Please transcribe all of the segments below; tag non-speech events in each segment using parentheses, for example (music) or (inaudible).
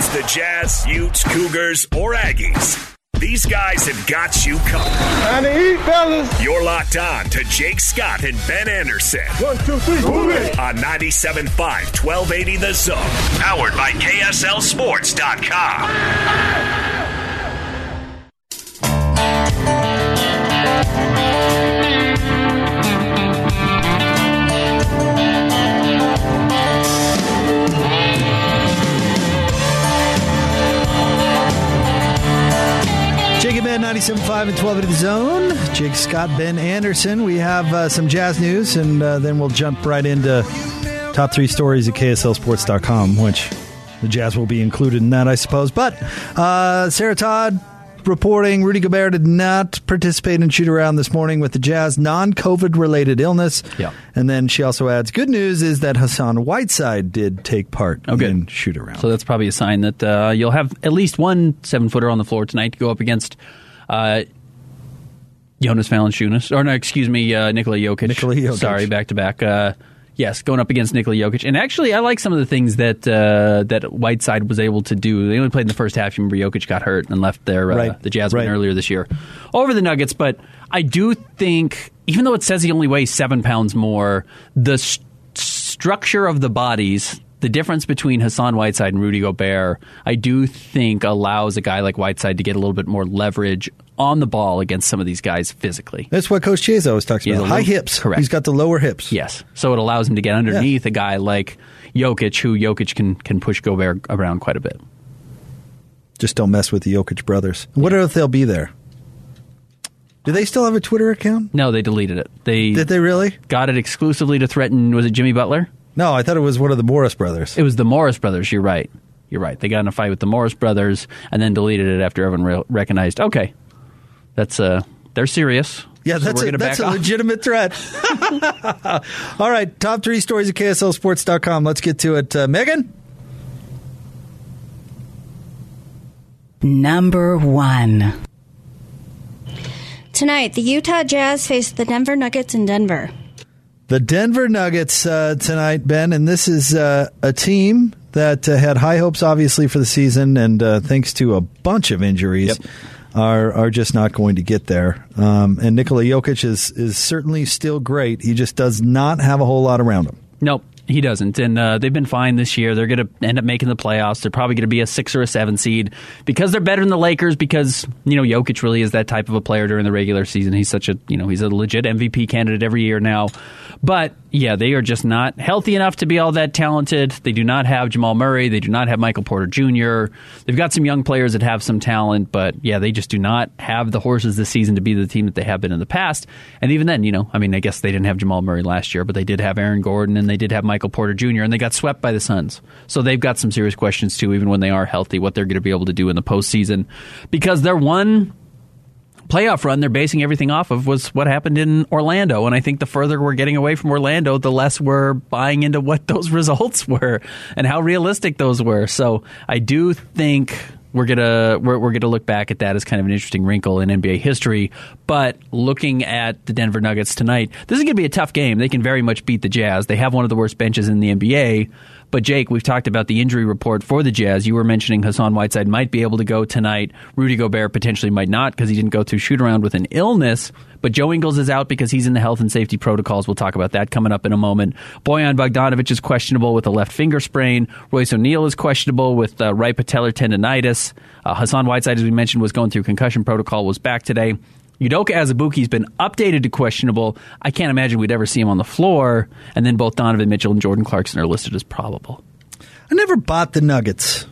it's the Jazz, Utes, Cougars, or Aggies, these guys have got you covered. Time to eat, fellas. You're locked on to Jake Scott and Ben Anderson One, two, three, move it. on 97.5 1280 The Zone. Powered by KSLSports.com. Ben 97.5 and 12 at the zone. Jake Scott, Ben Anderson. We have uh, some jazz news, and uh, then we'll jump right into top three stories at KSLSports.com, which the jazz will be included in that, I suppose. But uh, Sarah Todd reporting Rudy Gobert did not participate in shoot around this morning with the jazz non COVID related illness. Yeah. And then she also adds good news is that Hassan Whiteside did take part Oh, in shoot around. So that's probably a sign that uh, you'll have at least one seven footer on the floor tonight to go up against uh, Jonas Valanciunas, or no, excuse me, uh, Nikola Jokic. Nikola Jokic. Sorry, back to back. Uh, Yes, going up against Nikola Jokic, and actually, I like some of the things that uh, that Whiteside was able to do. They only played in the first half. You remember Jokic got hurt and left their uh, Right. the Jazz Right. earlier this year over the Nuggets. But I do think, even though it says he only weighs seven pounds more, the s structure of the bodies, the difference between Hassan Whiteside and Rudy Gobert, I do think allows a guy like Whiteside to get a little bit more leverage on the ball against some of these guys physically. That's what Coach Chase always talks Yeah, about. High low- hips. correct. He's got the lower hips. Yes, so it allows him to get underneath a guy like Jokic, who Jokic can can push Gobert around quite a bit. Just don't mess with the Jokic brothers. What if they'll be there? Do they still have a Twitter account? No, they deleted it. They Did they really? got it exclusively to threaten. Was it Jimmy Butler? No, I thought it was one of the Morris brothers. It was the Morris brothers. You're right. You're right. They got in a fight with the Morris brothers and then deleted it after everyone re- recognized. Okay, that's uh, they're serious. yeah, So that's a, that's a off. legitimate threat. (laughs) All right, top three stories at KSLSports.com. Let's get to it. Uh, Megan? Number one. Tonight, the Utah Jazz face the Denver Nuggets in Denver. The Denver Nuggets uh, tonight, Ben, and this is uh, a team that uh, had high hopes, obviously, for the season, and uh, thanks to a bunch of injuries, Yep. are are just not going to get there. Um, and Nikola Jokic is is certainly still great. He just does not have a whole lot around him. Nope, he doesn't. And uh, they've been fine this year. They're going to end up making the playoffs. They're probably going to be a six or a seven seed because they're better than the Lakers. Because you know Jokic really is that type of a player during the regular season. He's such a you know he's a legit MVP candidate every year now. But yeah, they are just not healthy enough to be all that talented. They do not have Jamal Murray. They do not have Michael Porter Jr. They've got some young players that have some talent, but yeah, they just do not have the horses this season to be the team that they have been in the past. And even then, you know, I mean, I guess they didn't have Jamal Murray last year, but they did have Aaron Gordon and they did have Michael Porter Jr. and they got swept by the Suns. So they've got some serious questions too, even when they are healthy, what they're going to be able to do in the postseason because they're one playoff run they're basing everything off of was what happened in Orlando. And I think the further we're getting away from Orlando, the less we're buying into what (laughs) those results were and how realistic those were. So I do think we're gonna we're, we're gonna look back at that as kind of an interesting wrinkle in NBA history. But looking at the Denver Nuggets tonight, this is gonna be a tough game. They can very much beat the Jazz. They have one of the worst benches in the NBA. But Jake, we've talked about the injury report for the Jazz. You were mentioning Hassan Whiteside might be able to go tonight. Rudy Gobert potentially might not because he didn't go through shoot around with an illness. But Joe Ingles is out because he's in the health and safety protocols. We'll talk about that coming up in a moment. Bojan Bogdanovic is questionable with a left finger sprain. Royce O'Neal is questionable with uh, right patellar tendonitis. Uh, Hassan Whiteside, as we mentioned, was going through concussion protocol, was back today. Udoka Azubuike's been updated to questionable. I can't imagine we'd ever see him on the floor. And then both Donovan Mitchell and Jordan Clarkson are listed as probable. I never bought the Nuggets.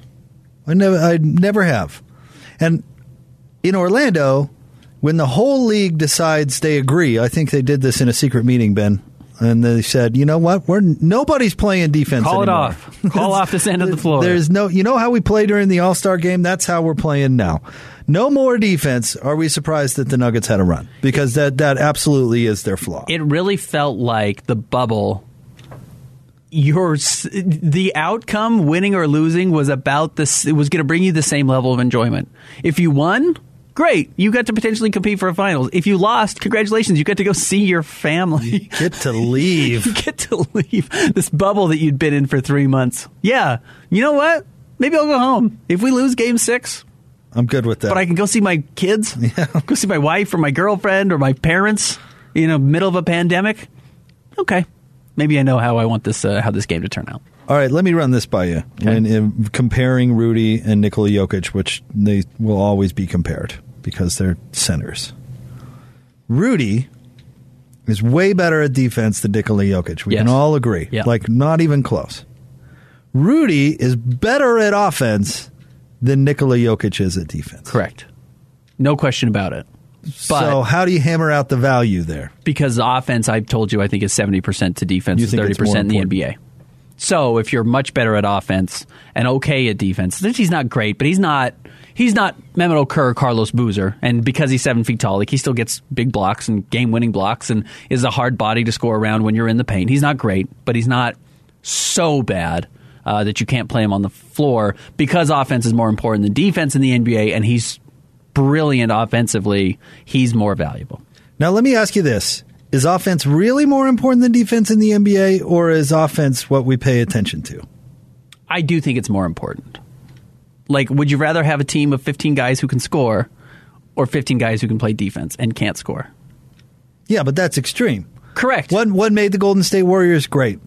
I never, I never have. And in Orlando, when the whole league decides they agree, I think they did this in a secret meeting, Ben, and they said, you know what, we're nobody's playing defense. Call it off. Call (laughs) off this end of the floor. There's no, you know how we play during the All Star game. That's how we're playing now. No more defense. Are we surprised that the Nuggets had a run? Because that that absolutely is their flaw. it really felt like the bubble your the outcome winning or losing was about this it was going to bring you the same level of enjoyment if you won great you got to potentially compete for a finals if you lost congratulations you get to go see your family Get to leave. (laughs) you get to leave this bubble that you'd been in for three months yeah you know what maybe I'll go home. If we lose game six, I'm good with that. but I can go see my kids, (laughs) Yeah. go see my wife or my girlfriend or my parents. You know, middle of a pandemic. Okay, maybe I know how I want this uh, how this game to turn out. All right, let me run this by you. When in comparing Rudy and Nikola Jokic, which they will always be compared because they're centers. Rudy is way better at defense than Nikola Jokic. We Yes. can all agree. Yeah. Like not even close. Rudy is better at offense than Nikola Jokic is at defense. Correct. No question about it. But so how do you hammer out the value there? because the offense, I've told you, I think is 70% to defense 30% more in the? NBA. So if you're much better at offense and okay at defense, he's not great, but he's not he's not Mehmet Okur Carlos Boozer. And because he's seven feet tall, like he still gets big blocks and game winning blocks and is a hard body to score around when you're in the paint. He's not great, but he's not so bad uh, that you can't play him on the floor because offense is more important than defense in the NBA, and he's brilliant offensively. He's more valuable. Now, let me ask you this. Is offense really more important than defense in the NBA, or is offense what we pay attention to? I do think it's more important. Like, would you rather have a team of 15 guys who can score or 15 guys who can play defense and can't score? Yeah, but that's extreme. Correct. What what made the Golden State Warriors great?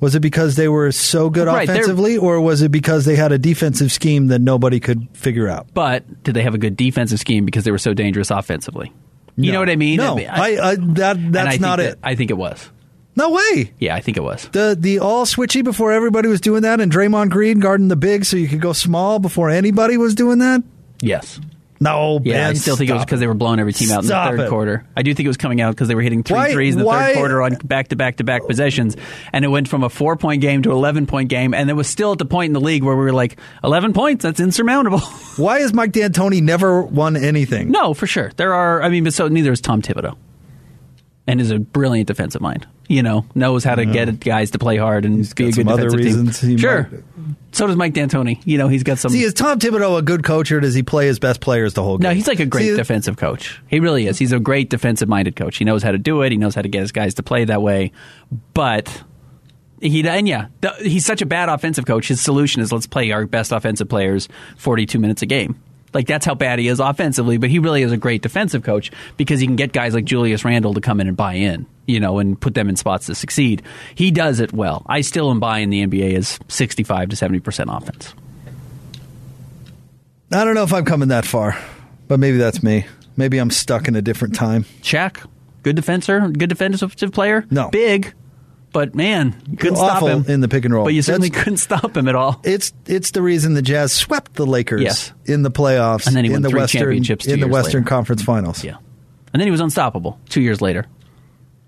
Was it because they were so good Right, offensively, or was it because they had a defensive scheme that nobody could figure out? But did they have a good defensive scheme because they were so dangerous offensively? You No. know what I mean? No, mean, I, I, that I that's think not that- it. I think it was. No way. Yeah, I think it was. The the all switchy before everybody was doing that, and Draymond Green guarding the big so you could go small before anybody was doing that. Yes. No, Yeah, I still think it was because they were blowing every team out in the third it. quarter. I do think it was coming out because they were hitting three Why- threes in the why- third quarter on back to back to back possessions, and it went from a four point game to eleven point game, and it was still at the point in the league where we were like, eleven points, that's insurmountable. (laughs) Why has Mike D'Antoni never won anything? no, for sure, there are. I mean, but so neither is Tom Thibodeau, and is a brilliant defensive mind. You know, knows how to get guys to play hard and be a good some other defensive reasons team. Sure. might- So does Mike D'Antoni. You know, he's got some. See, is Tom Thibodeau a good coach, or does he play his best players the whole game? No, he's like a great See, defensive coach. He really is. He's a great defensive minded coach. He knows how to do it. He knows how to get his guys to play that way. But he and yeah, he's such a bad offensive coach. His solution is let's play our best offensive players 42 minutes a game. Like that's how bad he is offensively, but he really is a great defensive coach because he can get guys like Julius Randle to come in and buy in, you know, and put them in spots to succeed. He does it well. I still am buying the NBA as 65 to 70% offense. I don't know if I'm coming that far, but maybe that's me. Maybe I'm stuck in a different time. Shaq, good defender, good defensive player. No. big, but man, you couldn't stop him in the pick and roll. But you certainly That's- couldn't stop him at all. It's it's the reason the Jazz swept the Lakers Yes. in the playoffs And then he in won the three Western championships in the Western later. Conference Finals. Yeah, and then he was unstoppable two years later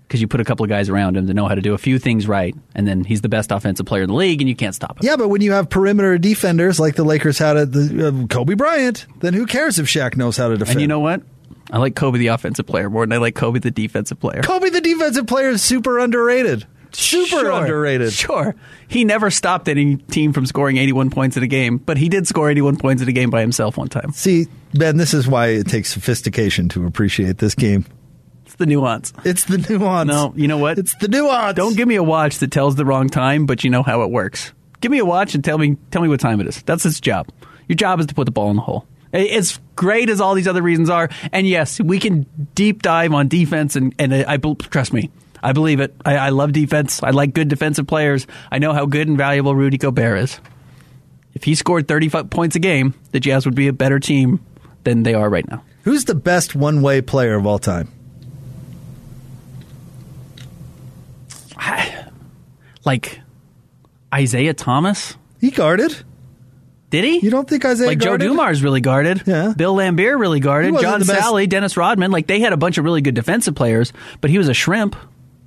because you put a couple of guys around him to know how to do a few things right, and then he's the best offensive player in the league, and you can't stop him. Yeah, but when you have perimeter defenders like the Lakers had at the uh, Kobe Bryant, then who cares if Shaq knows how to defend? And you know what? I like Kobe the offensive player more than I like Kobe the defensive player. Kobe the defensive player is super underrated. Super Sure. underrated. Sure. He never stopped any team from scoring 81 points in a game, but he did score 81 points in a game by himself one time. See, Ben, this is why it takes sophistication to appreciate this game. It's the nuance. It's the nuance. No, you know what? It's the nuance. Don't give me a watch that tells the wrong time, but you know how it works. Give me a watch and tell me tell me what time it is. That's its job. Your job is to put the ball in the hole. I- As great as all these other reasons are, and yes, we can deep dive on defense, and and uh, I, I trust me, I believe it. I, I love defense. I like good defensive players. I know how good and valuable Rudy Gobert is. If he scored thirty points a game, the Jazz would be a better team than they are right now. Who's the best one-way player of all time? Like Isiah Thomas, He guarded. did he? You don't think Isiah like Joe? Dumars really guarded. Yeah. Bill Laimbeer really guarded. John Salley, Dennis Rodman. Like they had a bunch of really good defensive players, but he was a shrimp.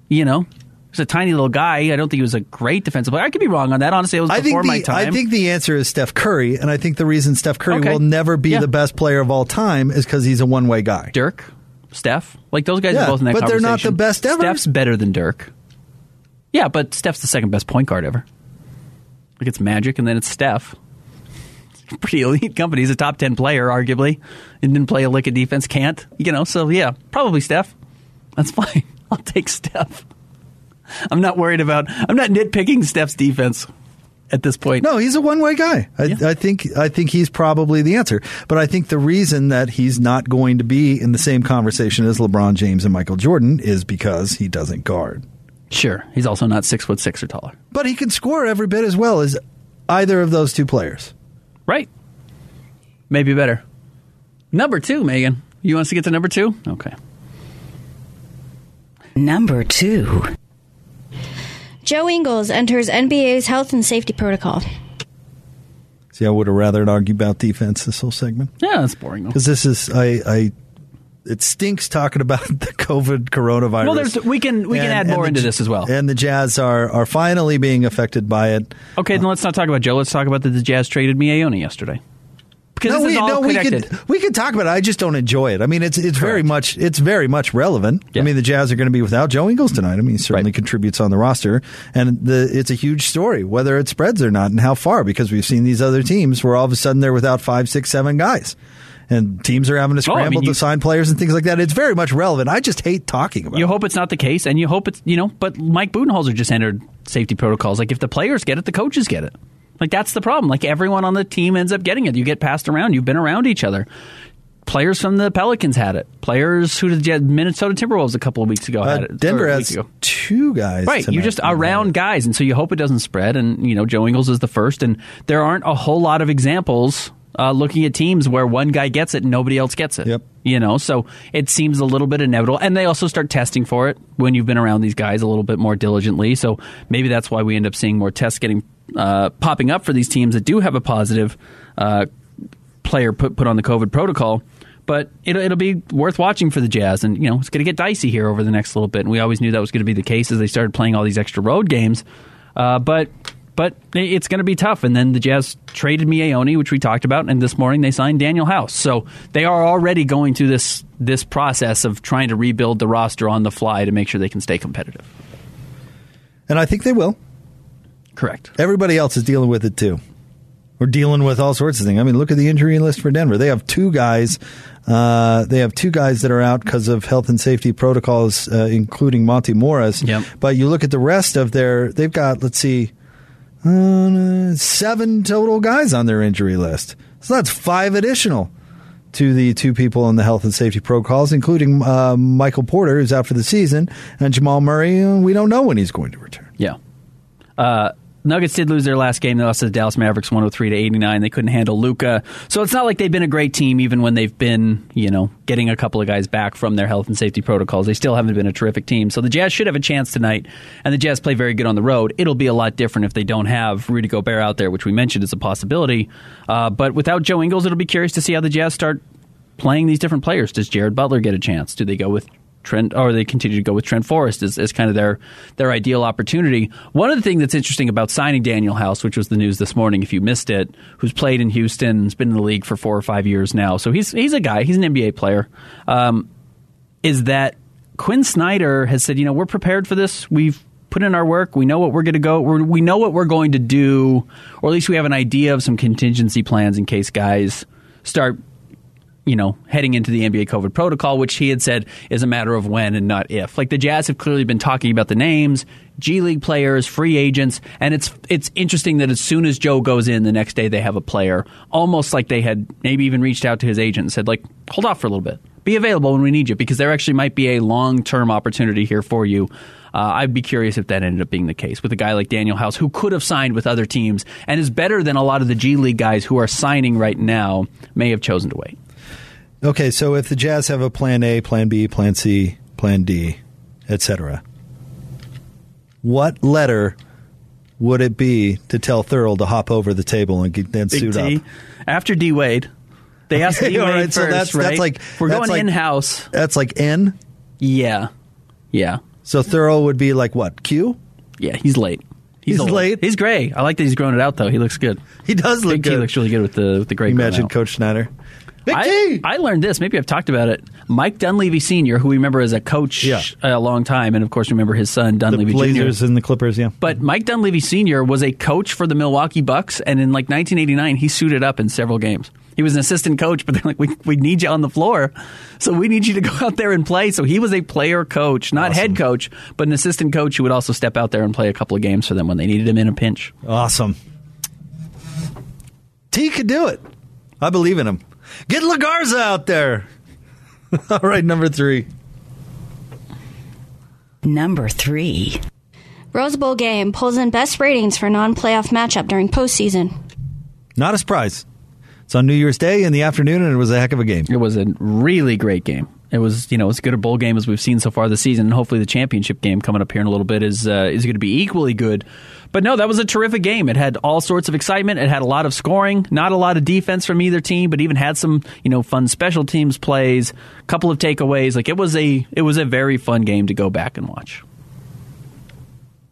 You know, he's a tiny little guy. I don't think he was a great defensive player. I could be wrong on that. Honestly, it was I before think my the time. I think the answer is Steph Curry, and I think the reason Steph Curry Okay. will never be Yeah. the best player of all time is because he's a one-way guy. Dirk, Steph, like those guys Yeah, are both in that but they're not the best ever. Steph's better than Dirk. Yeah, but Steph's the second best point guard ever. Like it's Magic, and then it's Steph. (laughs) Pretty elite company. He's a top ten player, arguably, and didn't play a lick of defense. Can't you know? So yeah, probably Steph. That's (laughs) fine. (laughs) I'll take Steph. I'm not worried about. I'm not nitpicking Steph's defense. at this point. No, he's a one way guy. I, Yeah. I think I think he's probably the answer. But I think the reason that he's not going to be in the same conversation as LeBron James and Michael Jordan is because he doesn't guard. Sure, he's also not six foot six or taller. But he can score every bit as well as either of those two players. Right. Maybe better. Number two, Megan. You want us to get to number two? Okay. Number two. Joe Ingles enters NBA's health and safety protocol. See, I would have rather argue about defense this whole segment Yeah, that's boring. because this is I, I. It stinks talking about (laughs) the COVID coronavirus. Well, there's we can we can add more the into this as well. And the Jazz are are finally being affected by it. Okay, then let's not talk about Joe. Let's talk about that the Jazz traded Miye Oni yesterday. Because no, we, no, we could we could talk about it. I just don't enjoy it. I mean, it's it's very much it's very much relevant. Yeah. I mean, the Jazz are going to be without Joe Ingles tonight. I mean, he certainly Right. contributes on the roster, and the it's a huge story whether it spreads or not, and how far because we've seen these other teams where all of a sudden they're without five, six, seven guys. And teams are having to Oh, I scramble mean, you- to sign players and things like that. It's very much relevant. I just hate talking about it. You it. hope it's not the case, and you hope it's you know. But Mike Budenholzer just entered safety protocols. Like if the players get it, the coaches get it. Like that's the problem. Like everyone on the team ends up getting it. You get passed around. You've been around each other. Players from the Pelicans had it. Players who did Minnesota Timberwolves a couple of weeks ago had Uh, it. Denver has two guys. Right, you tonight just around guys, and so you hope it doesn't spread. And you know, Joe Ingles is the first, and there aren't a whole lot of examples uh, looking at teams where one guy gets it and nobody else gets it. Yep. You know, so it seems a little bit inevitable, and they also start testing for it when you've been around these guys a little bit more diligently. So maybe that's why we end up seeing more tests getting uh, popping up for these teams that do have a positive uh, player put put on the COVID protocol. But it'll, it'll be worth watching for the Jazz, and you know it's going to get dicey here over the next little bit. And we always knew that was going to be the case as they started playing all these extra road games. Uh, but but it's going to be tough. And then the Jazz traded Miye Oni, which we talked about, and this morning they signed Danuel House. So they are already going through this this process of trying to rebuild the roster on the fly to make sure they can stay competitive. and I think they will. Correct. Everybody else is dealing with it too. We're dealing with all sorts of things. I mean, look at the injury list for Denver. They have two guys. Uh, they have two guys that are out because of health and safety protocols, uh, including Monty Morris. Yep. But you look at the rest of their. They've got let's see, uh, seven total guys on their injury list. So that's five additional to the two people in the health and safety protocols, including uh, Michael Porter, who's out for the season, and Jamal Murray. uh, We don't know when he's going to return. Yeah. Uh, Nuggets did lose their last game. They lost to the Dallas Mavericks 103 to 89. They couldn't handle Luka. So it's not like they've been a great team even when they've been, you know, getting a couple of guys back from their health and safety protocols. They still haven't been a terrific team. So the Jazz should have a chance tonight. And the Jazz play very good on the road. It'll be a lot different if they don't have Rudy Gobert out there, which we mentioned is a possibility. Uh, but without Joe Ingles, it'll be curious to see how the Jazz start playing these different players. Does Jared Butler get a chance? Do they go with Trent, or they continue to go with Trent Forrest as, as kind of their their ideal opportunity? One of the things that's interesting about signing Danuel House, which was the news this morning, if you missed it, who's played in Houston, has been in the league for four or five years now, so he's he's a guy, he's an NBA player. Um, is that Quin Snyder has said, you know, we're prepared for this. We've put in our work. We know what we're going to go. We're, we know what we're going to do, or at least we have an idea of some contingency plans in case guys start you know, heading into the NBA COVID protocol, which he had said is a matter of when and not if. Like the Jazz have clearly been talking about the names, G League players, free agents, and it's it's interesting that as soon as Joe goes in, the next day they have a player, almost like they had maybe even reached out to his agent and said, like, hold off for a little bit, be available when we need you, because there actually might be a long term opportunity here for you. Uh, I'd be curious if that ended up being the case with a guy like Danuel House, who could have signed with other teams and is better than a lot of the G League guys who are signing right now, may have chosen to wait. Okay, so if the Jazz have a plan A, plan B, plan C, plan D, etc., what letter would it be to tell Thurl to hop over the table and get, then Big suit up? After D Wade. They asked D Wade right, first, so that's- right? that's like- We're that's going like- in house. That's like N. Yeah, yeah, So Thurl would be like what? Q? yeah. He's late. He's old. late? He's gray. I like that he's growing it out though. He looks good. He does look Big good. looks really good with the with the gray. grown Imagine. Coach Snyder. Big I, T. I learned this. Maybe I've talked about it. Mike Dunleavy Sr., who we remember as a coach Yeah. a long time, and of course remember his son the Dunleavy Jr. Blazers and the Clippers. Yeah, But Mike Dunleavy Sr. was a coach for the Milwaukee Bucks, and in like 1989, he suited up in several games. He was an assistant coach, but they're like, we, we need you on the floor. So we need you to go (laughs) out there and play. So he was a player coach, not head coach, but an assistant coach who would also step out there and play a couple of games for them when they needed him in a pinch. awesome. T could do it. I believe in him. Get Lagarza out there. (laughs) All right, number three. Number three. Rose Bowl game pulls in best ratings for non-playoff matchup during postseason. Not a surprise. It's on New Year's Day in the afternoon, and it was a heck of a game. It was a really great game. It was, you know, as good a bowl game as we've seen so far this season. And hopefully, the championship game coming up here in a little bit is uh, is going to be equally good. But no, that was a terrific game. It had all sorts of excitement. It had a lot of scoring, not a lot of defense from either team, but even had some, you know, fun special teams plays, a couple of takeaways. Like it was a it was a very fun game to go back and watch.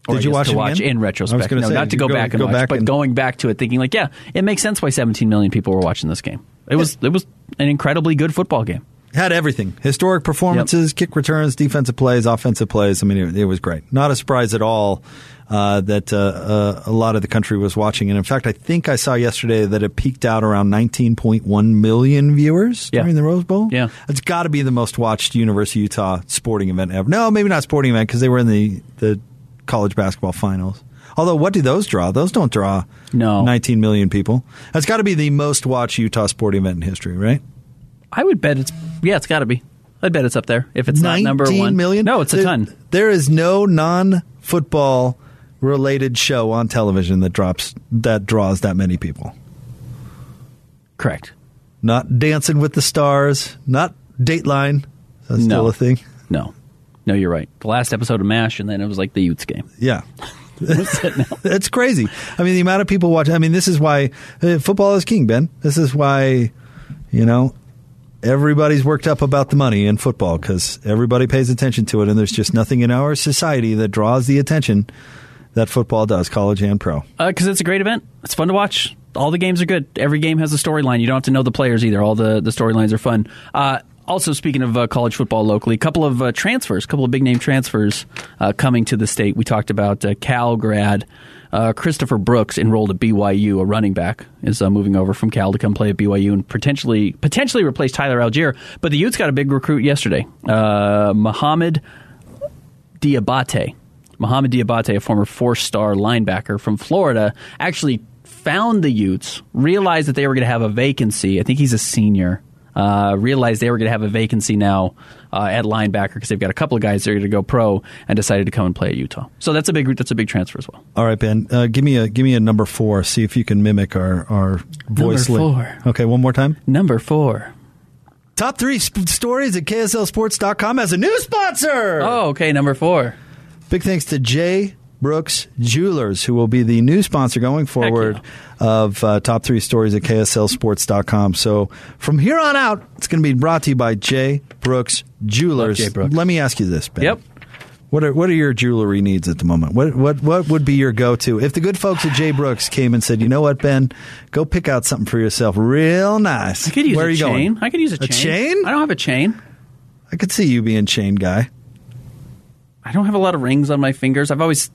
Or Did you watch to it watch again? in I was retrospect? No, say, not to go, go- back and go watch, back but and- going back to it, thinking like, yeah, it makes sense why 17 million people were watching this game. It was it was an incredibly good football game. Had everything historic performances, kick returns, defensive plays, offensive plays. I mean, it, it was great. Not a surprise at all uh, that uh, uh, a lot of the country was watching. And in fact, I think I saw yesterday that it peaked out around 19.1 million viewers Yeah. during the Rose Bowl. Yeah. It's got to be the most watched University of Utah sporting event ever. No, maybe not sporting event because they were in the, the college basketball finals. Although, what do those draw? Those don't draw No. 19 million people. That's got to be the most watched Utah sporting event in history, right? I would bet it's yeah, it's got to be. I'd bet it's up there if it's not number one. million? No, it's a There- ton. There is no non-football related show on television that drops that draws that many people. Correct. Not Dancing with the Stars, not Dateline. That's still No. a thing. No, no, you're right. The last episode of Mash, and then it was like the Utes game. Yeah. (laughs) (laughs) it's crazy. I mean, the amount of people watch. I mean, this is why uh, football is king, Ben. This is why, you know, everybody's worked up about the money in football because everybody pays attention to it, and there's just nothing in our society that draws the attention that football does, college and pro. because Uh, it's a great event. It's fun to watch. All the games are good. Every game has a storyline. You don't have to know the players either. All the, the storylines are fun. Uh, also, speaking of uh, college football locally, a couple of uh, transfers, a couple of big name transfers uh, coming to the state. We talked about uh, Cal grad uh, Christopher Brooks enrolled at BYU, a running back, is uh, moving over from Cal to come play at BYU and potentially potentially replace Tyler Allgeier. But the Utes got a big recruit yesterday. Uh, Mohamoud Diabate. Mohamoud Diabate, a former four star linebacker from Florida, actually found the Utes, realized that they were going to have a vacancy. I think he's a senior. Uh, realized they were going to have a vacancy now uh, at linebacker because they've got a couple of guys that are going to go pro, and decided to come and play at Utah. So that's a big that's a big transfer as well. All right, Ben. Uh, give me a give me a number four. See if you can mimic our our voice. li- four. Okay, one more time. Number four. Top three sp- stories at KSLSports.com as a new sponsor. Oh, okay, number four. Big thanks to Jay Brooks Jewelers, who will be the new sponsor going forward of uh, Top Three Stories at KSLSports.com. So from here on out, it's going to be brought to you by Jay Brooks Jewelers. Jay Brooks. Let me ask you this, Ben. Yep. What are what are your jewelry needs at the moment? What what what would be your go to if the good folks at Jay Brooks came and said, you know what, Ben, go pick out something for yourself, real nice. I could use Where a are you chain. going? I could use a, A chain? I don't have a chain. I could see you being chain guy. I don't have a lot of rings on my fingers. I've always,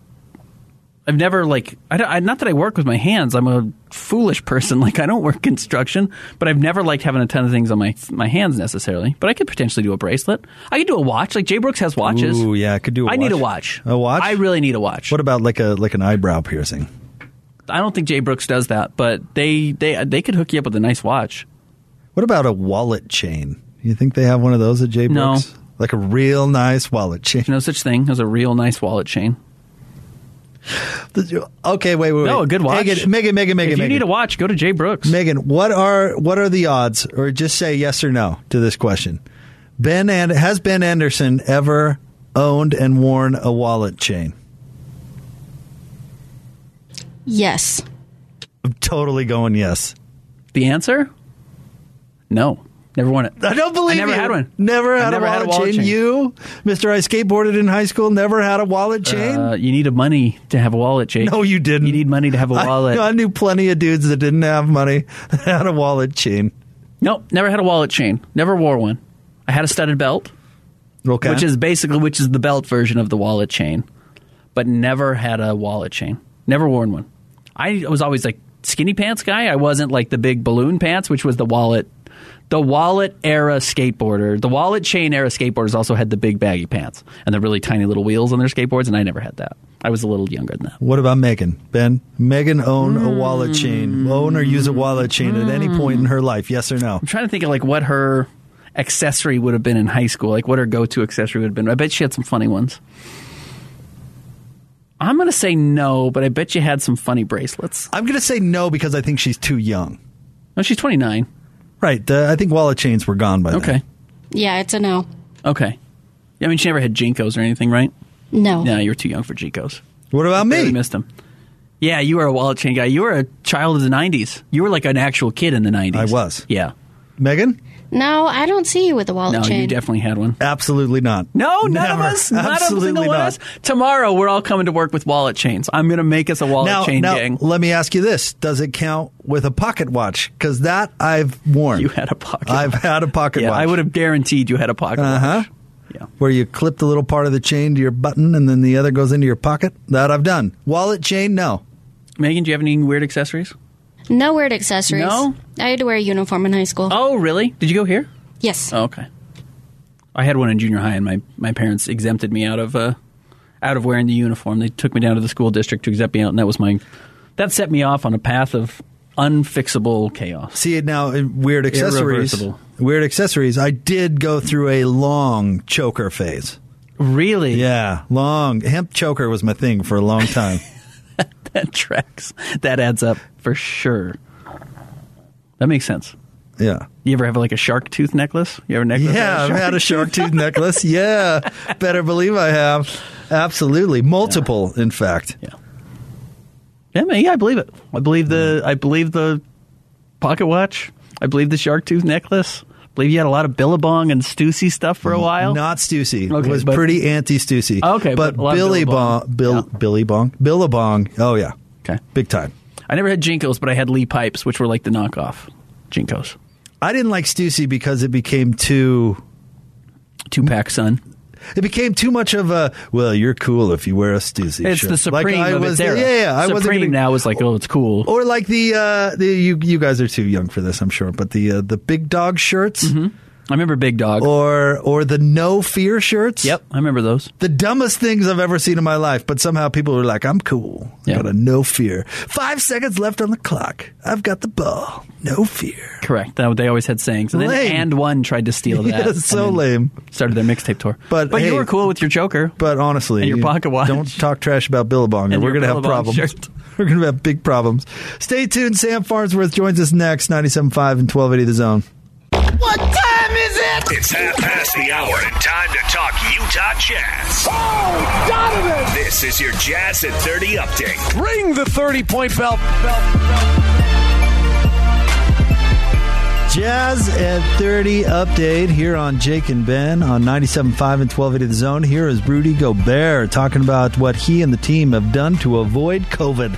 I've never like, I, don't- I not that I work with my hands. I'm a foolish person. (laughs) Like I don't work construction, but I've never liked having a ton of things on my my hands necessarily. But I could potentially do a bracelet. I could do a watch. Like Jay Brooks has watches. Ooh, yeah, I could do. I I need a watch. A watch. I really need a watch. What about like a like an eyebrow piercing? I don't think Jay Brooks does that, but they they they could hook you up with a nice watch. What about a wallet chain? You think they have one of those at J No. Brooks? Like a real nice wallet chain. There's no such thing as a real nice wallet chain. Okay, wait, wait, wait. No, a good watch. Megan, Megan, Megan, Megan. if you Megan. need a watch, go to Jay Brooks. Megan, what are what are the odds, or just say yes or no to this question? Ben and has Ben Anderson ever owned and worn a wallet chain? Yes. I'm totally going yes. the answer? No, never won it. I don't believe I never you. had one. Never had, never a, had a wallet wallet chain. chain. You, Mister, I skateboarded in high school. Never had a wallet chain. Uh, you need a money to have a wallet, chain. no, you didn't. You need money to have a (laughs) wallet. I, knew plenty of dudes that didn't have money (laughs) that had a wallet chain. nope, never had a wallet chain. Never wore one. I had a studded belt, Okay, which is basically which is the belt version of the wallet chain, but never had a wallet chain. Never worn one. I was always like skinny pants guy. I wasn't like the big balloon pants, which was the wallet. The wallet era skateboarder, the wallet chain era skateboarders also had the big baggy pants and the really tiny little wheels on their skateboards, and I never had that. I was a little younger than that. What about Megan? Ben, Megan own a hmm. wallet chain, own or use a wallet chain at any point in hmm. her life? Yes or no? I'm trying to think of like what her accessory would have been in high school. Like what her go-to accessory would have been. I bet she had some funny ones. I'm going to say no, but I bet you had some funny bracelets. I'm going to say no because I think she's too young. No, she's 29. Right. The, I think wallet chains were gone by then. Okay. Yeah, it's a no. Okay. Yeah, I mean, she never had JNCOs or anything, right? No. No, you were too young for JNCOs. What about Barely me? missed them. Yeah, you were a wallet chain guy. You were a child of the 90s. You were like an actual kid in the 90s. I was. Yeah. Megan? No, I don't see you with the wallet No, chain. you definitely had one. Absolutely not. No, none Never. of us. Not Absolutely a single one of not. us. Tomorrow, we're all coming to work with wallet chains. I'm going to make us a wallet Now, chain now gang. let me ask you this: Does it count with a pocket watch? Because that I've worn. You had a pocket. I've watch. had a pocket Yeah, watch. I would have guaranteed you had a pocket watch. Uh-huh. watch. Yeah. where you clip the little part of the chain to your button, and then the other goes into your pocket. That I've done. Wallet chain, no. Megan, do you have any weird accessories? No weird accessories. No? I had to wear a uniform in high school. Oh, really? Did you go here? Yes. Oh, okay. I had one in junior high, and my, my parents exempted me out of uh, out of wearing the uniform. They took me down to the school district to exempt me out, and that was my that set me off on a path of unfixable chaos. See it now, uh, weird accessories. Irreversible. Weird accessories. I did go through a long choker phase. Really? Yeah, long hemp choker was my thing for a long time. (laughs) (laughs) that tracks. That adds up for sure. That makes sense. yeah. You ever have like a shark tooth necklace? You ever necklace? Yeah, I've had a shark tooth necklace. (laughs) Yeah, better believe I have. Absolutely, multiple, in fact. Yeah. Yeah, man, yeah, I believe it. I believe the I believe the pocket watch. I believe the shark tooth necklace. Believe you had a lot of Billabong and Stussy stuff for a while. Not Stussy. Okay, it was but- pretty anti Stussy. Okay, but, but a lot of Billy Billabong. Bong, Bill, Yeah. Billy Bong, Billabong. Oh yeah, Okay. big time. I never had JNCOs, but I had Lee pipes, which were like the knockoff JNCOs. I didn't like Stussy because it became too. Two pack son. It became too much of a well. You're cool if you wear a Stussy. It's shirt. the supreme like I of was, its era. Yeah, yeah. I wasn't Supreme gonna, now is like, oh, it's cool. Or like the uh, the you you guys are too young for this, I'm sure. But the uh, the big dog shirts, I remember Big Dog. or or the no fear shirts. Yep, I remember those. the dumbest things I've ever seen in my life, but somehow people were like, I'm cool. I Yeah. got a no fear. Five seconds left on the clock. I've got the ball. No fear. Correct. That, they always had sayings. And then And One tried to steal (laughs) that. Yeah, so lame. Started their mixtape tour. But, but hey- you were cool with your choker. But honestly, And your you pocket watch. Don't talk trash about Billabong, or And we're going to have problems. shirt. (laughs) We're going to have big problems. Stay tuned. Sam Farnsworth joins us next. 97.5 and 1280 The Zone. What time is it? It's half past the hour and time to talk Utah Jazz. Oh, Donovan! This is your Jazz at 30 update. Ring the 30 point bell. bell, bell. Jazz at 30 update here on Jake and Ben on 97.5 and 1280 The Zone. Here is Rudy Gobert talking about what he and the team have done to avoid COVID.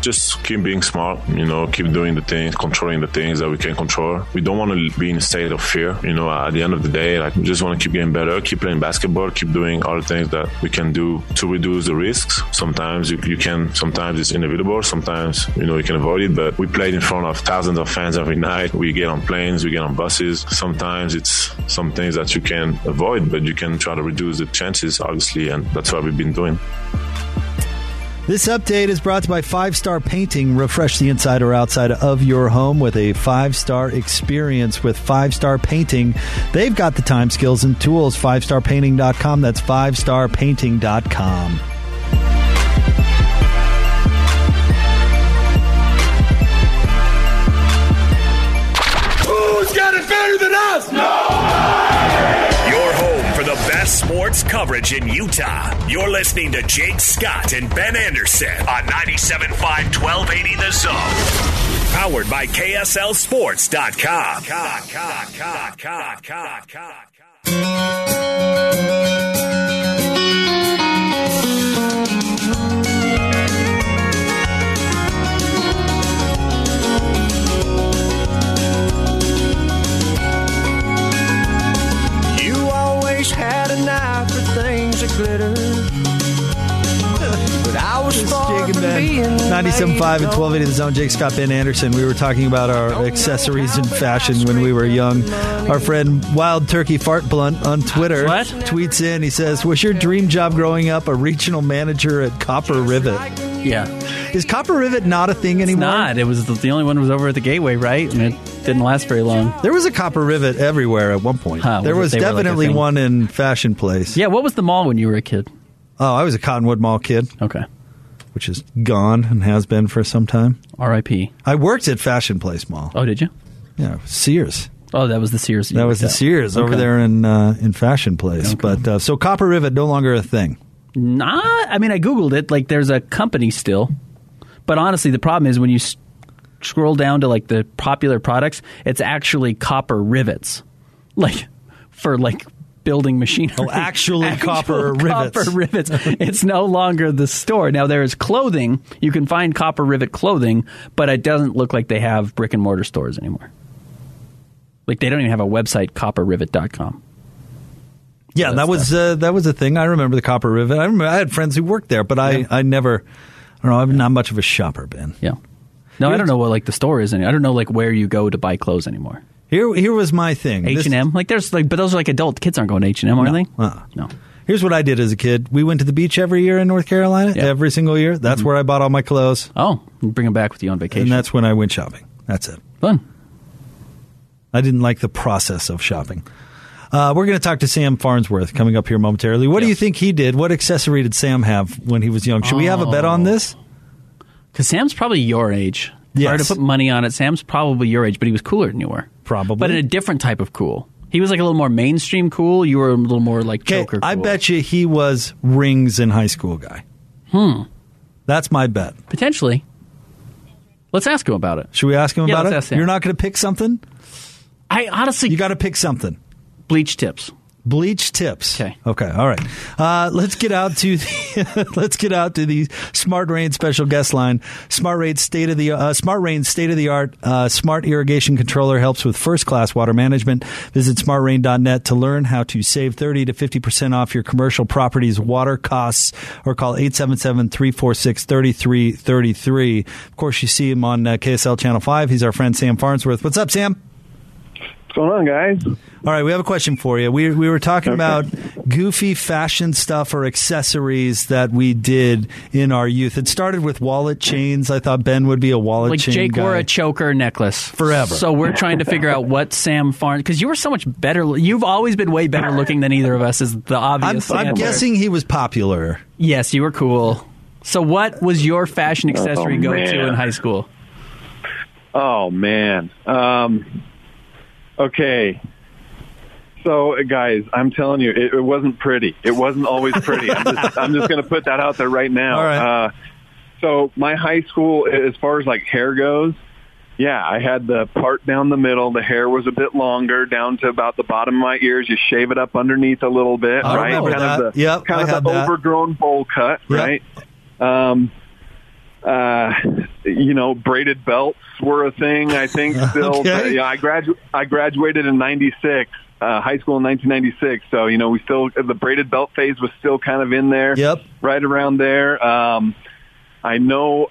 Just keep being smart, you know, keep doing the things, controlling the things that we can control. We don't want to be in a state of fear, you know, at the end of the day, like we just want to keep getting better, keep playing basketball, keep doing all the things that we can do to reduce the risks. Sometimes you, you can, sometimes it's inevitable, sometimes, you know, you can avoid it, but we played in front of thousands of fans every night. We get on planes, we get on buses. Sometimes it's some things that you can avoid, but you can try to reduce the chances, obviously, and that's what we've been doing. This update is brought to you by Five Star Painting. Refresh the inside or outside of your home with a five star experience with Five Star Painting. They've got the time, skills, and tools. FiveStarPainting.com. That's FiveStarPainting.com. Who's got it better than us? Your sports coverage in Utah. You're listening to Jake Scott and Ben Anderson on 97.5 1280 The Zone. Powered by KSLSports.com. glitter. But I was It's far Jake and from Ben. being 97.5 and 1280 The Zone. Jake Scott, Ben Anderson. We were talking about our accessories and fashion when we were young. Our friend Wild Turkey Fart Blunt on Twitter What? tweets in. He says, "Was your dream job growing up a regional manager at Copper Rivet? Yeah. Is Copper Rivet not a thing anymore? Not. It was the, the only one was over at the Gateway, right? And it didn't last very long. There was a Copper Rivet everywhere at one point. Huh, there was was were like definitely one in Fashion Place. Yeah. What was the mall when you were a kid? Oh, I was a Cottonwood Mall kid, Okay. which is gone and has been for some time. R.I.P. I worked at Fashion Place Mall. Oh, did you? Yeah, Sears. Oh, that was the Sears. That was the Sears over there in uh, in Fashion Place. But uh, so Copper Rivet no longer a thing. Nah, I mean, I googled it. Like, there's a company still, but honestly, the problem is when you s- scroll down to like the popular products, it's actually copper rivets, (laughs) like for like building machinery. Oh, actually (laughs) copper rivets. Copper (laughs) rivets. it's no longer the store now. There is clothing. You can find copper rivet clothing, but it doesn't look like they have brick and mortar stores anymore. Like they don't even have a website, copperrivet.com. Yeah, that That's was uh, that was a thing. I remember the Copper Rivet. I remember I had friends who worked there, but I, I never. I don't know. I'm not much of a shopper, Ben. Yeah. No, I don't know what like the store is. Any. I don't know like where you go to buy clothes anymore. Here, here was my thing. H and M, like there's like, but those are like adult kids aren't going to H and M, are No. they? Uh-uh. No. Here's what I did as a kid. We went to the beach every year in North Carolina. Yeah. Mm-hmm. Every single year. That's where I bought all my clothes, Oh, you bring them back with you on vacation. and that's when I went shopping. That's it. fun. I didn't like the process of shopping. Uh, we're going to talk to Sam Farnsworth coming up here momentarily. What do you think he did? What accessory did Sam have when he was young? Should we have a bet on this? Because Sam's probably your age. If I were to put money on it, Sam's probably your age, but he was cooler than you were. Probably. but in a different type of cool. He was like a little more mainstream cool. You were a little more like Okay, choker. I bet you he was rings in high school guy. Hmm. That's my bet. potentially. Let's ask him about it. Should we ask him Yeah, about it? You're not going to pick something? I honestly You got to pick something. Bleach tips. Bleach tips. Okay. Okay. All right. Uh, let's get out to the (laughs) let's get out to the Smart Rain special guest line. Smart Rain state of the uh, Smart Rain state of the art uh, smart irrigation controller helps with first class water management. Visit smartrain.net to learn how to save 30 to 50 percent off your commercial property's water costs, or call 877-346-3333. Of course, you see him on uh, KSL Channel Five. He's our friend Sam Farnsworth. What's up, Sam? What's going on, guys? All right, we have a question for you. We we were talking about goofy fashion stuff or accessories that we did in our youth. It started with wallet chains. I thought Ben would be a wallet Like chain Jake guy. wore a choker necklace Forever. So we're trying to figure out what Sam Farn because you were so much better. You've always been way better looking than either of us. Is the I'm, obvious? I'm guessing he was popular. Yes, you were cool. So what was your fashion accessory Oh, go to in high school? Oh man. Um, okay. So, guys, I'm telling you, it, it wasn't pretty. It wasn't always pretty. I'm just, (laughs) I'm just going to put that out there right now. All right. Uh, so, my high school, as far as like hair goes, yeah, I had the part down the middle. The hair was a bit longer, down to about the bottom of my ears. You shave it up underneath a little bit, I right? remember kind that. of the, Yep, kind I of had the that. overgrown bowl cut, Yep. right? Um, uh, you know, braided belts were a thing. I think (laughs) still. Okay. But, yeah, I gradu- I graduated in '96, uh, high school in 1996. So you know, we still the braided belt phase was still kind of in there. Yep. Right around there. Um, I know.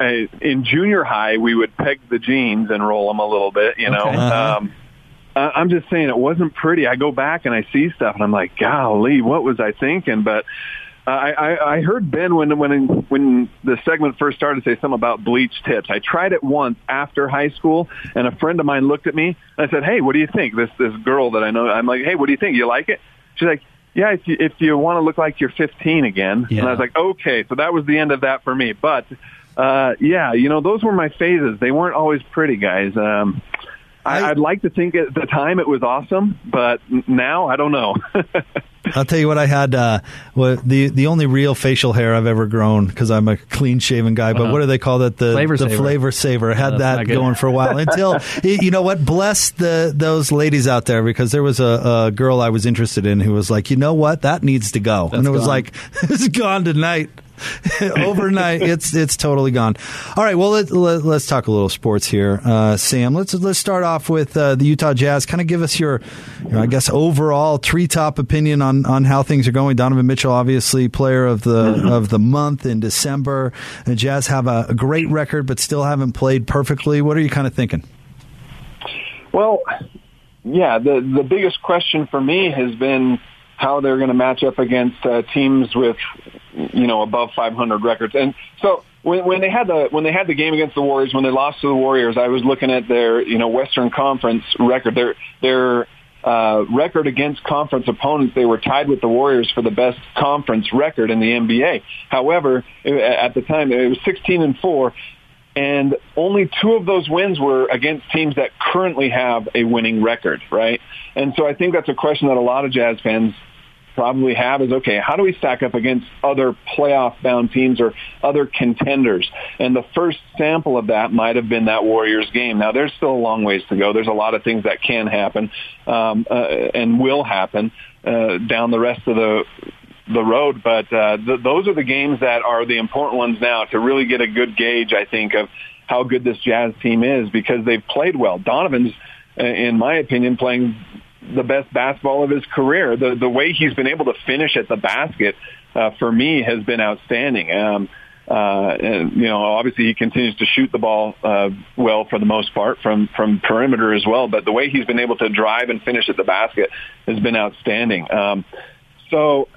Uh, in junior high, we would peg the jeans and roll them a little bit. You know. Okay. Uh-huh. Um, I- I'm just saying it wasn't pretty. I go back and I see stuff and I'm like, golly, what was I thinking? But uh, I, I, I heard Ben when when when the segment first started say something about bleach tips. I tried it once after high school, and a friend of mine looked at me and I said, "Hey, what do you think?" This this girl that I know, I'm like, "Hey, what do you think? You like it?" She's like, "Yeah, if you if you want to look like you're 15 again." Yeah. And I was like, "Okay." So that was the end of that for me. But uh, yeah, you know, those were my phases. They weren't always pretty, guys. Um, I, I- I'd like to think at the time it was awesome, but now I don't know. (laughs) I'll tell you what I had. Uh, well, the the only real facial hair I've ever grown because I'm a clean shaven guy. But Uh-huh. what do they call that? The Flavor the saver. flavor saver. I had that's that going for a while until (laughs) you know what? Bless the those ladies out there because there was a, a girl I was interested in who was like, you know what, that needs to go, and That's it was gone. like (laughs) it's gone tonight. (laughs) overnight it's it's totally gone. All right, well let, let, us talk a little sports here, uh, Sam. Let's let's start off with uh, the Utah Jazz. Kind of give us your, your, I guess, overall treetop opinion on on how things are going. Donovan Mitchell, obviously player of the mm-hmm. of the month in December. The Jazz have a, a great record, but still haven't played perfectly. What are you kind of thinking? Well, yeah, the the biggest question for me has been how they're going to match up against uh, teams with you know above 500 records. And so when, when they had the when they had the game against the Warriors, when they lost to the Warriors, I was looking at their you know Western Conference record. Their their uh, record against conference opponents, they were tied with the Warriors for the best conference record in the NBA. However, at the time it was 16 and four, and only two of those wins were against teams that currently have a winning record, right? And so I think that's a question that a lot of Jazz fans probably have is okay, how do we stack up against other playoff bound teams or other contenders? And the first sample of that might have been that Warriors game. Now there's still a long ways to go. There's a lot of things that can happen um, uh, and will happen uh, down the rest of the the road. But uh, th- those are the games that are the important ones now to really get a good gauge, I think, of how good this Jazz team is because they've played well. Donovan's, uh, in my opinion, playing the best basketball of his career. The the way he's been able to finish at the basket uh, for me has been outstanding. Um, uh, and you know, obviously he continues to shoot the ball uh, well for the most part from from perimeter as well. But the way he's been able to drive and finish at the basket has been outstanding. Um, so,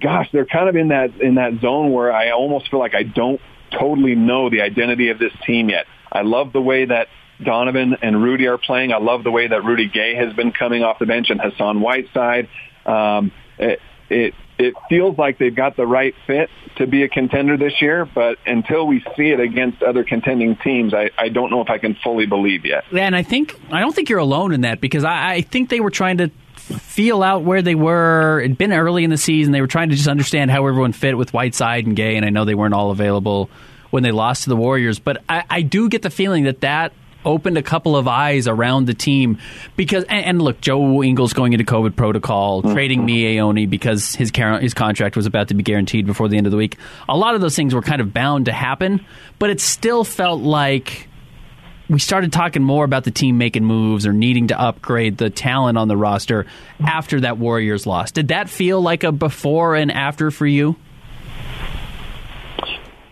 gosh, they're kind of in that in that zone where I almost feel like I don't totally know the identity of this team yet. I love the way that Donovan and Rudy are playing. I love the way that Rudy Gay has been coming off the bench and Hassan Whiteside. Um, it, it it feels like they've got the right fit to be a contender this year, but until we see it against other contending teams, I, I don't know if I can fully believe yet. Yeah, and I think I don't think you're alone in that because I, I think they were trying to feel out where they were. It'd been early in the season. They were trying to just understand how everyone fit with Whiteside and Gay, and I know they weren't all available when they lost to the Warriors. But I, I do get the feeling that that opened a couple of eyes around the team because and, and look, Joe Ingles going into COVID protocol, mm-hmm. trading Miye Oni because his his contract was about to be guaranteed before the end of the week. A lot of those things were kind of bound to happen, but it still felt like we started talking more about the team making moves or needing to upgrade the talent on the roster after that Warriors loss. Did that feel like a before and after for you?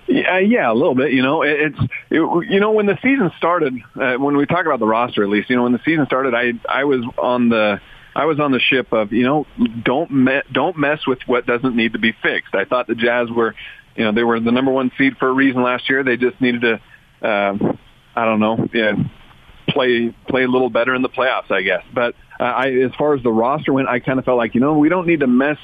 Yeah, yeah, a little bit. You know, it, it's it, you know when the season started, uh, when we talk about the roster at least, you know, when the season started, I I was on the I was on the ship of you know don't me- don't mess with what doesn't need to be fixed. I thought the Jazz were, you know, they were the number one seed for a reason last year. They just needed to, uh, I don't know, yeah, play play a little better in the playoffs, I guess. But uh, I, as far as the roster went, I kind of felt like you know we don't need to mess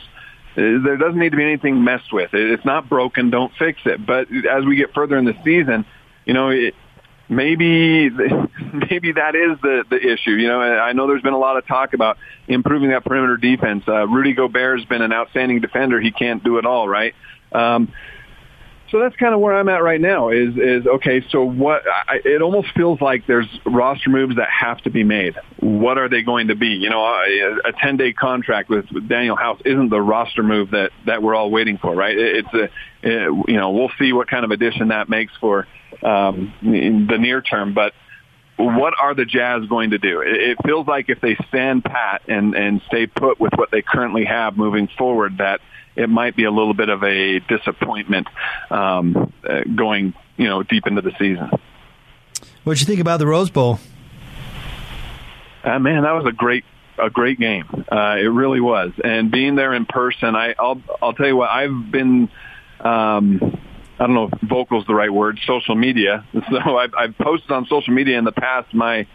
there doesn't need to be anything messed with. It's not broken. Don't fix it. But as we get further in the season, you know, it, maybe (laughs) maybe that is the the issue. You know, I know there's been a lot of talk about improving that perimeter defense. Uh, Rudy Gobert has been an outstanding defender. He can't do it all, right? Um, so that's kind of where I'm at right now. Is is okay. So what? I, it almost feels like there's roster moves that have to be made. What are they going to be? You know, a 10 day contract with, with Danuel House isn't the roster move that that we're all waiting for, right? It, it's a, it, you know, we'll see what kind of addition that makes for um, the near term, but what are the Jazz going to do? It, feels like if they stand pat and and stay put with what they currently have moving forward, that it might be a little bit of a disappointment um, uh, going, you know, deep into the season. What did you think about the Rose Bowl? Uh, man, that was a great a great game. Uh, it really was, and being there in person, I, I'll I'll tell you what I've been. Um, I don't know if vocal is the right word, social media. (laughs) So I've, I've posted on social media in the past my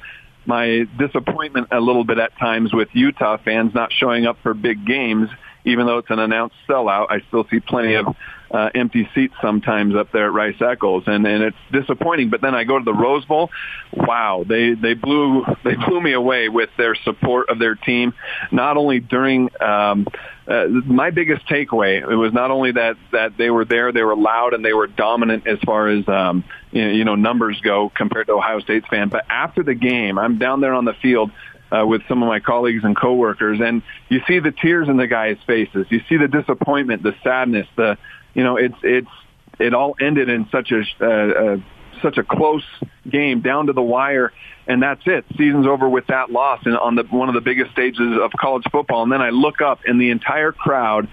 my disappointment a little bit at times with Utah fans not showing up for big games even though it's an announced sellout, I still see plenty of uh, empty seats sometimes up there at Rice Eccles, and and it's disappointing. But then I go to the Rose Bowl. Wow, they they blew they blew me away with their support of their team. Not only during um, uh, my biggest takeaway, it was not only that that they were there, they were loud and they were dominant as far as um, you know numbers go compared to Ohio State's fan. But after the game, I'm down there on the field uh, with some of my colleagues and coworkers, and you see the tears in the guys' faces. You see the disappointment, the sadness, the you know, it's it's it all ended in such a, uh, uh, such a close game down to the wire, and that's it. Season's over with that loss and on the one of the biggest stages of college football. And then I look up, and the entire crowd,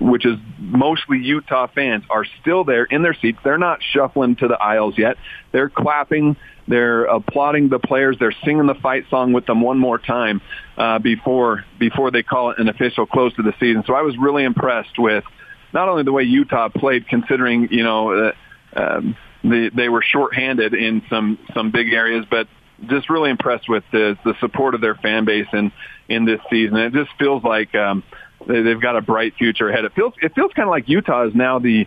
which is mostly Utah fans, are still there in their seats. They're not shuffling to the aisles yet. They're clapping. They're applauding the players. They're singing the fight song with them one more time uh, before before they call it an official close to the season. So I was really impressed with not only the way Utah played, considering you know uh, um, the, they were shorthanded in some some big areas, but just really impressed with the the support of their fan base in in this season. It just feels like um, they, they've got a bright future ahead. It feels it feels kind of like Utah is now the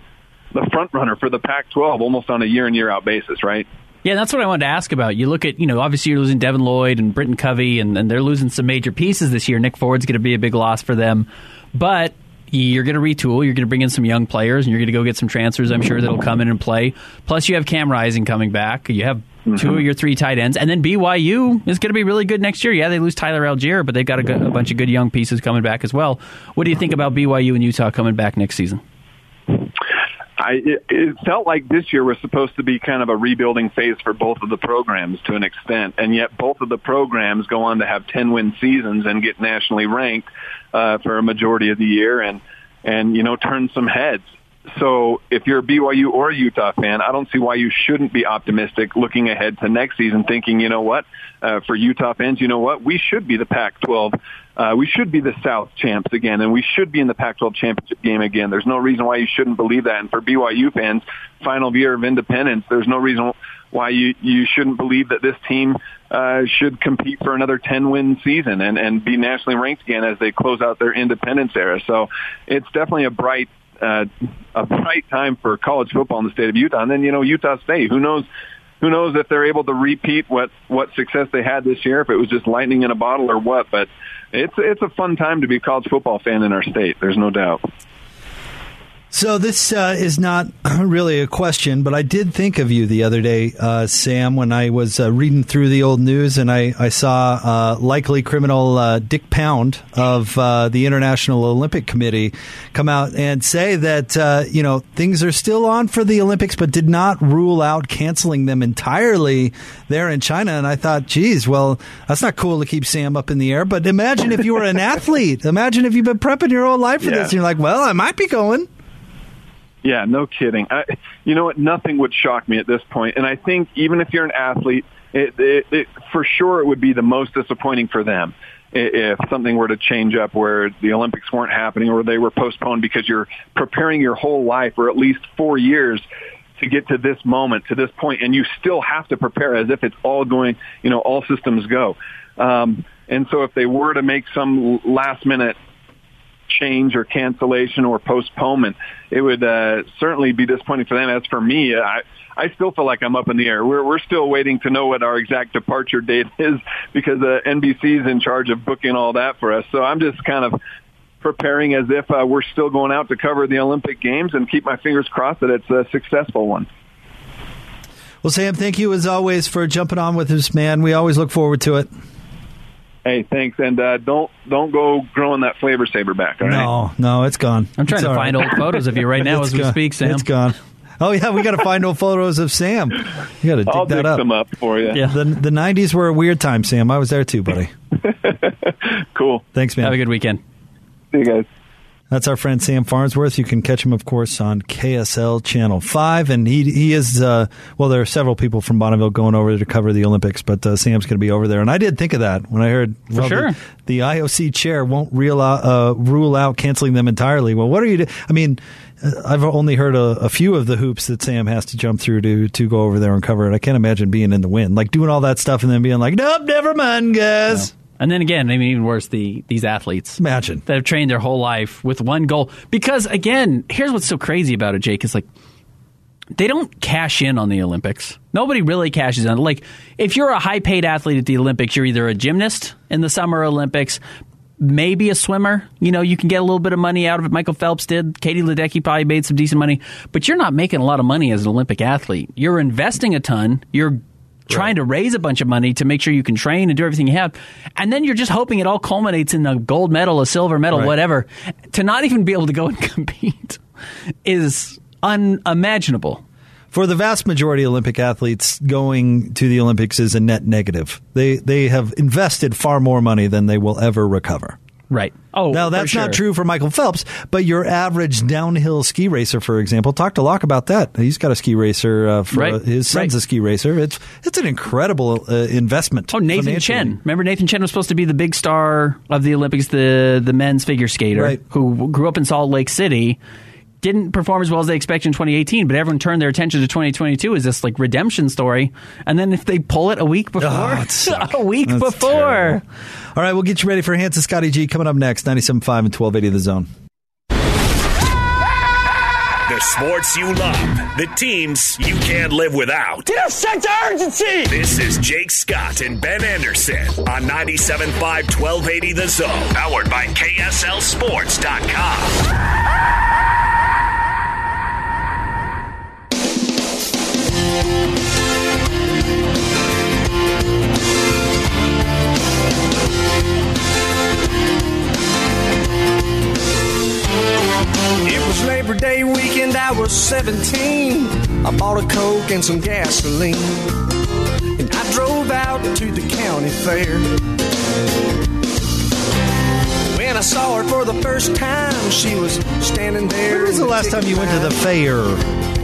the front runner for the Pac-12, almost on a year in year out basis, right? Yeah, that's what I wanted to ask about. You look at, you know, obviously you're losing Devin Lloyd and Britton Covey, and, and they're losing some major pieces this year. Nick Ford's going to be a big loss for them. But you're going to retool. You're going to bring in some young players, and you're going to go get some transfers. I'm sure that'll come in and play. Plus, you have Cam Rising coming back. You have mm-hmm. two of your three tight ends, and then BYU is going to be really good next year. Yeah, they lose Tyler Allgeier, but they've got a, good, a bunch of good young pieces coming back as well. What do you think about BYU and Utah coming back next season? I, it, it felt like this year was supposed to be kind of a rebuilding phase for both of the programs to an extent, and yet both of the programs go on to have 10 win seasons and get nationally ranked uh, for a majority of the year and, and, you know, turn some heads. So if you're a BYU or a Utah fan, I don't see why you shouldn't be optimistic looking ahead to next season, thinking, you know what, uh, for Utah fans, you know what, we should be the Pac-12. Uh, we should be the South champs again, and we should be in the Pac-12 championship game again. There's no reason why you shouldn't believe that. And for BYU fans, final year of independence, there's no reason why you you shouldn't believe that this team uh, should compete for another 10 win season and and be nationally ranked again as they close out their independence era. So it's definitely a bright uh, a bright time for college football in the state of Utah. And then you know Utah State, who knows who knows if they're able to repeat what what success they had this year, if it was just lightning in a bottle or what. But it's it's a fun time to be a college football fan in our state. There's no doubt. So this uh, is not (clears throat) really a question, but I did think of you the other day, uh, Sam, when I was uh, reading through the old news and I, I saw uh, likely criminal uh, Dick Pound of uh, the International Olympic Committee come out and say that you know things are still on for the Olympics, but did not rule out canceling them entirely there in China. And I thought, geez, well, that's not cool to keep Sam up in the air. But imagine if you were an (laughs) athlete. Imagine if you've been prepping your whole life for yeah. this, and you're like, well, I might be going. Yeah, no kidding. I, you know what? Nothing would shock me at this point. And I think even if you're an athlete, it, it, it, for sure it would be the most disappointing for them if something were to change up where the Olympics weren't happening or they were postponed because you're preparing your whole life or at least four years to get to this moment, to this point, and you still have to prepare as if it's all going, you know, all systems go. Um, and so if they were to make some last minute change or cancellation or postponement, it would uh, certainly be disappointing for them. As for me, I, I still feel like I'm up in the air. We're, we're still waiting to know what our exact departure date (laughs) is because uh, NBC is in charge of booking all that for us. So I'm just kind of preparing as if uh, we're still going out to cover the Olympic Games and keep my fingers crossed that it's a successful one. Well, Sam, thank you as always for jumping on with us, man. We always look forward to it. Hey, thanks, and uh, don't don't go growing that flavor saver back. All right? No, no, it's gone. I'm trying it's to find right. old photos of you right (laughs) now as we speak, Sam. It's gone. Oh yeah, we got to find old photos of Sam. You got to dig I'll that up. them up for you. Yeah, the the '90s were a weird time, Sam. I was there too, buddy. (laughs) cool. Thanks, man. Have a good weekend. See you guys. That's our friend Sam Farnsworth. You can catch him, of course, on KSL Channel 5. And he he is, uh, well, there are several people from Bonneville going over there to cover the Olympics, but uh, Sam's going to be over there. And I did think of that when I heard For well, sure. the, the, IOC chair won't rule out, uh, rule out canceling them entirely. Well, what are you doing? I mean, uh, I've only heard a, a, few of the hoops that Sam has to jump through to to go over there and cover it. I can't imagine being in the wind, like doing all that stuff and then being like, nope, never mind, guys. And then again, I mean, even worse, the these athletes. Imagine that have trained their whole life with one goal. Because again, here's what's so crazy about it, Jake. Is like they don't cash in on the Olympics. Nobody really cashes in. Like if you're a high paid athlete at the Olympics, you're either a gymnast in the Summer Olympics, maybe a swimmer. You know, you can get a little bit of money out of it. Michael Phelps did. Katie Ledecky probably made some decent money, but you're not making a lot of money as an Olympic athlete. You're investing a ton. You're trying to raise a bunch of money to make sure you can train and do everything you have. And then you're just hoping it all culminates in a gold medal, a silver medal, right. whatever, to not even be able to go and (laughs) compete. is unimaginable. For the vast majority of Olympic athletes, going to the Olympics is a net negative. They they have invested far more money than they will ever recover. Right. Oh, now that's sure. not true for Michael Phelps, but your average downhill ski racer, for example, talked to Locke about that. He's got a ski racer. Uh, for, Right. uh, his son's Right. a ski racer. It's it's an incredible uh, investment. Oh, Nathan. Chen. Remember Nathan Chen was supposed to be the big star of the Olympics, the the men's figure skater Right. who grew up in Salt Lake City. Didn't perform as well as they expected in 2018, but everyone turned their attention to 2022 as this like redemption story. And then if they pull it a week before, (laughs) Oh, a week That's before, terrible. All right, we'll get you ready for Hans and Scotty G coming up next, 97.5 and 1280 The Zone. The sports you love, the teams you can't live without. Get a sense of urgency! This is Jake Scott and Ben Anderson on 97.5 1280 The Zone, powered by KSLSports.com. It was Labor Day weekend, I was 17. I bought a Coke and some gasoline. And I drove out to the county fair. When I saw her for the first time, she was standing there. When was the last time you went to the fair?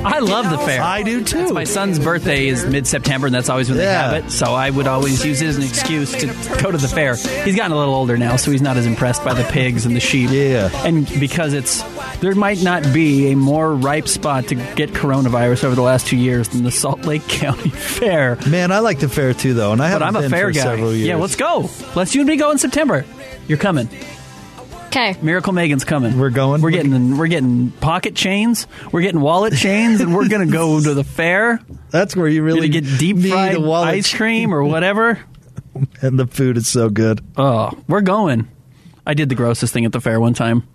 I love the fair. I do too. That's my son's birthday is mid September, and that's always when Yeah. they have it. So I would always use it as an excuse to go to the fair. He's gotten a little older now, so he's not as impressed by the pigs and the sheep. Yeah. And because it's there might not be a more ripe spot to get coronavirus over the last two years than the Salt Lake (laughs) County Fair. Man, I like the fair too, though, and I haven't I'm a been fair for guy. several years. Yeah, let's go. Let's you and me go in September. You're coming. Okay. Miracle Megan's coming. We're going? We're getting we're getting pocket chains. We're getting wallet chains, and we're gonna go to the fair. That's where you really get deep fried a wallet ice cream or whatever. (laughs) and the food is so good. Oh, we're going. I did the grossest thing at the fair one time.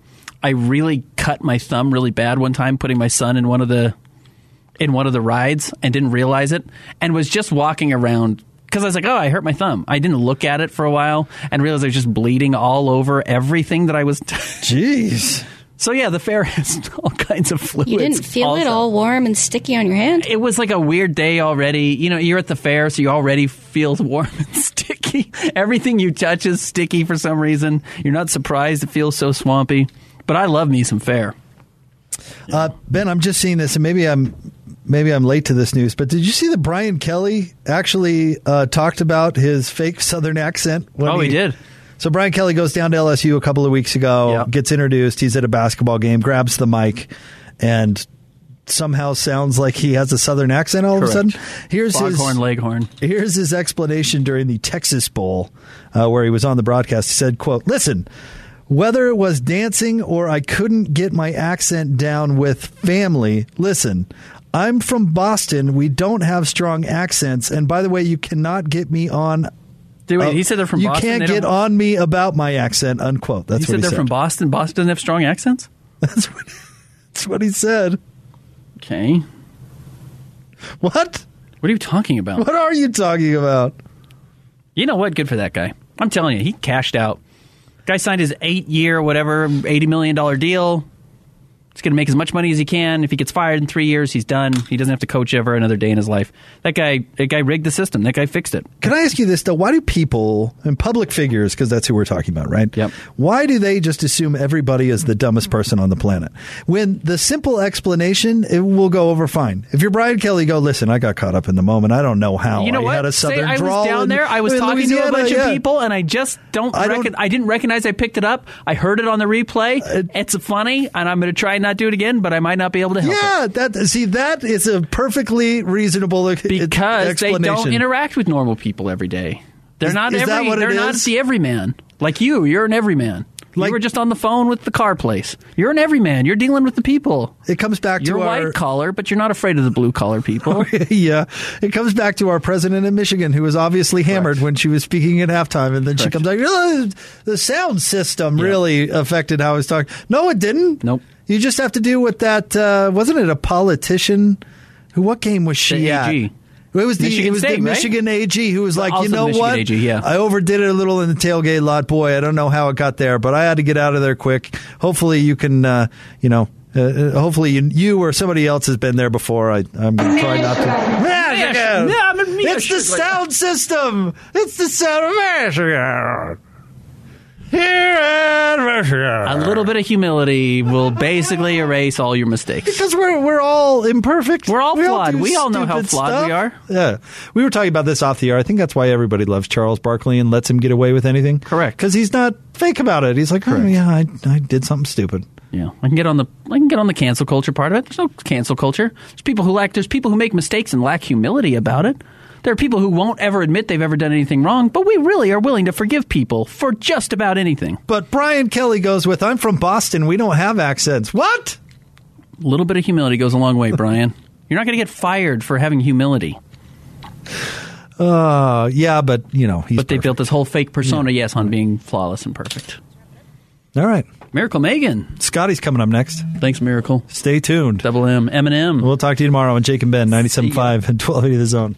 I really cut my thumb really bad one time putting my son in one of the in one of the rides and didn't realize it and was just walking around because I was like, "Oh, I hurt my thumb." I didn't look at it for a while and realized I was just bleeding all over everything that I was. (laughs) Jeez. so yeah, the fair (laughs) has all kinds of fluids. You didn't feel it all warm and sticky on your hand? It was like a weird day already. You know, you're at the fair, so you already feel (laughs) warm and sticky. Everything you touch is sticky for some reason. You're not surprised it feels so swampy. But I love me some fair. Uh, ben, I'm just seeing this, and maybe I'm maybe I'm late to this news, but did you see that Brian Kelly actually uh, talked about his fake Southern accent? Oh, he did. So Brian Kelly goes down to LSU a couple of weeks ago, Yeah. gets introduced. He's at a basketball game, grabs the mic, and somehow sounds like he has a Southern accent all of a sudden. Here's Foghorn his Leghorn. Here's his explanation during the Texas Bowl, uh, where he was on the broadcast. He said, "quote Listen, whether it was dancing or I couldn't get my accent down with family, listen." I'm from Boston. We don't have strong accents, and by the way, you cannot get me on. Dude, wait, uh, he said they're from you Boston. can't get on me about my accent. Unquote. That's He what said he they're said. from Boston. Boston doesn't have strong accents. (laughs) That's what, that's what he said. Okay. What? What are you talking about? What are you talking about? You know what? Good for that guy. I'm telling you, he cashed out. Guy signed his eight year, whatever, $80 million deal. He's going to make as much money as he can. If he gets fired in three years, he's done. He doesn't have to coach ever another day in his life. That guy, that guy rigged the system. That guy fixed it. Can I ask you this though? Why do people and public figures, because that's who we're talking about, right? Yep. Why do they just assume everybody is the dumbest person on the planet? When the simple explanation, it will go over fine. If you're Brian Kelly, go listen. I got caught up in the moment. I don't know how. you know I what? had a Say southern I drawl. was down in- there. I was in talking to a Louisiana, bunch yeah. of people, and I just don't. I I, don't- I didn't recognize I picked it up. I heard it on the replay. Uh, it's funny, and I'm going to try and not do it again. But I might not be able to help it Yeah, that see that is a perfectly reasonable because they don't interact with normal people every day. They're Is- not is every. that what it they're not is? the everyman like you. You're an everyman. Like- you were just on the phone with the car place. You're an everyman. You're dealing with the people. It comes back You're to our white collar, but you're not afraid of the blue collar people. (laughs) yeah, it comes back to our president in Michigan, who was obviously hammered when she was speaking at halftime, and then she comes out. "Oh, the sound system Yeah. really affected how I was talking. No, it didn't. Nope. You just have to do with that. Uh, wasn't it a politician? Who? What game was she The at? It was the Michigan it was State, the right? Michigan AG who was like, Also you know Michigan what? AG, yeah. I overdid it a little in the tailgate lot. Boy, I don't know how it got there, but I had to get out of there quick. Hopefully, you can, uh, you know, Uh, uh, hopefully, you, you or somebody else has been there before. I, I'm going to try not to. Michigan! Yeah, it's the sound system. It's the sound of Michigan. Here in Michigan. A little bit of humility will basically erase all your mistakes. Because we're we're all imperfect. We're all flawed. do We all know how stupid flawed stuff. we are. Yeah, we were talking about this off the air. I think that's why everybody loves Charles Barkley and lets him get away with anything. Correct. Because he's not fake about it. He's like, oh Correct. yeah, I, I did something stupid. Yeah, I can get on the I can get on the cancel culture part of it. There's no cancel culture. There's people who lack. There's people who make mistakes and lack humility about it. There are people who won't ever admit they've ever done anything wrong, but we really are willing to forgive people for just about anything. But Brian Kelly goes with, I'm from Boston. We don't have accents. What? A little bit of humility goes a long way, Brian. (laughs) You're not going to get fired for having humility. Uh, yeah, but you know, he's But they perfect. built this whole fake persona, yes, on being flawless and perfect. All right. Miracle Megan. Scotty's coming up next. Thanks, Miracle. Stay tuned. Double M. Eminem. We'll talk to you tomorrow on Jake and Ben, 97.5 and 1280 The Zone.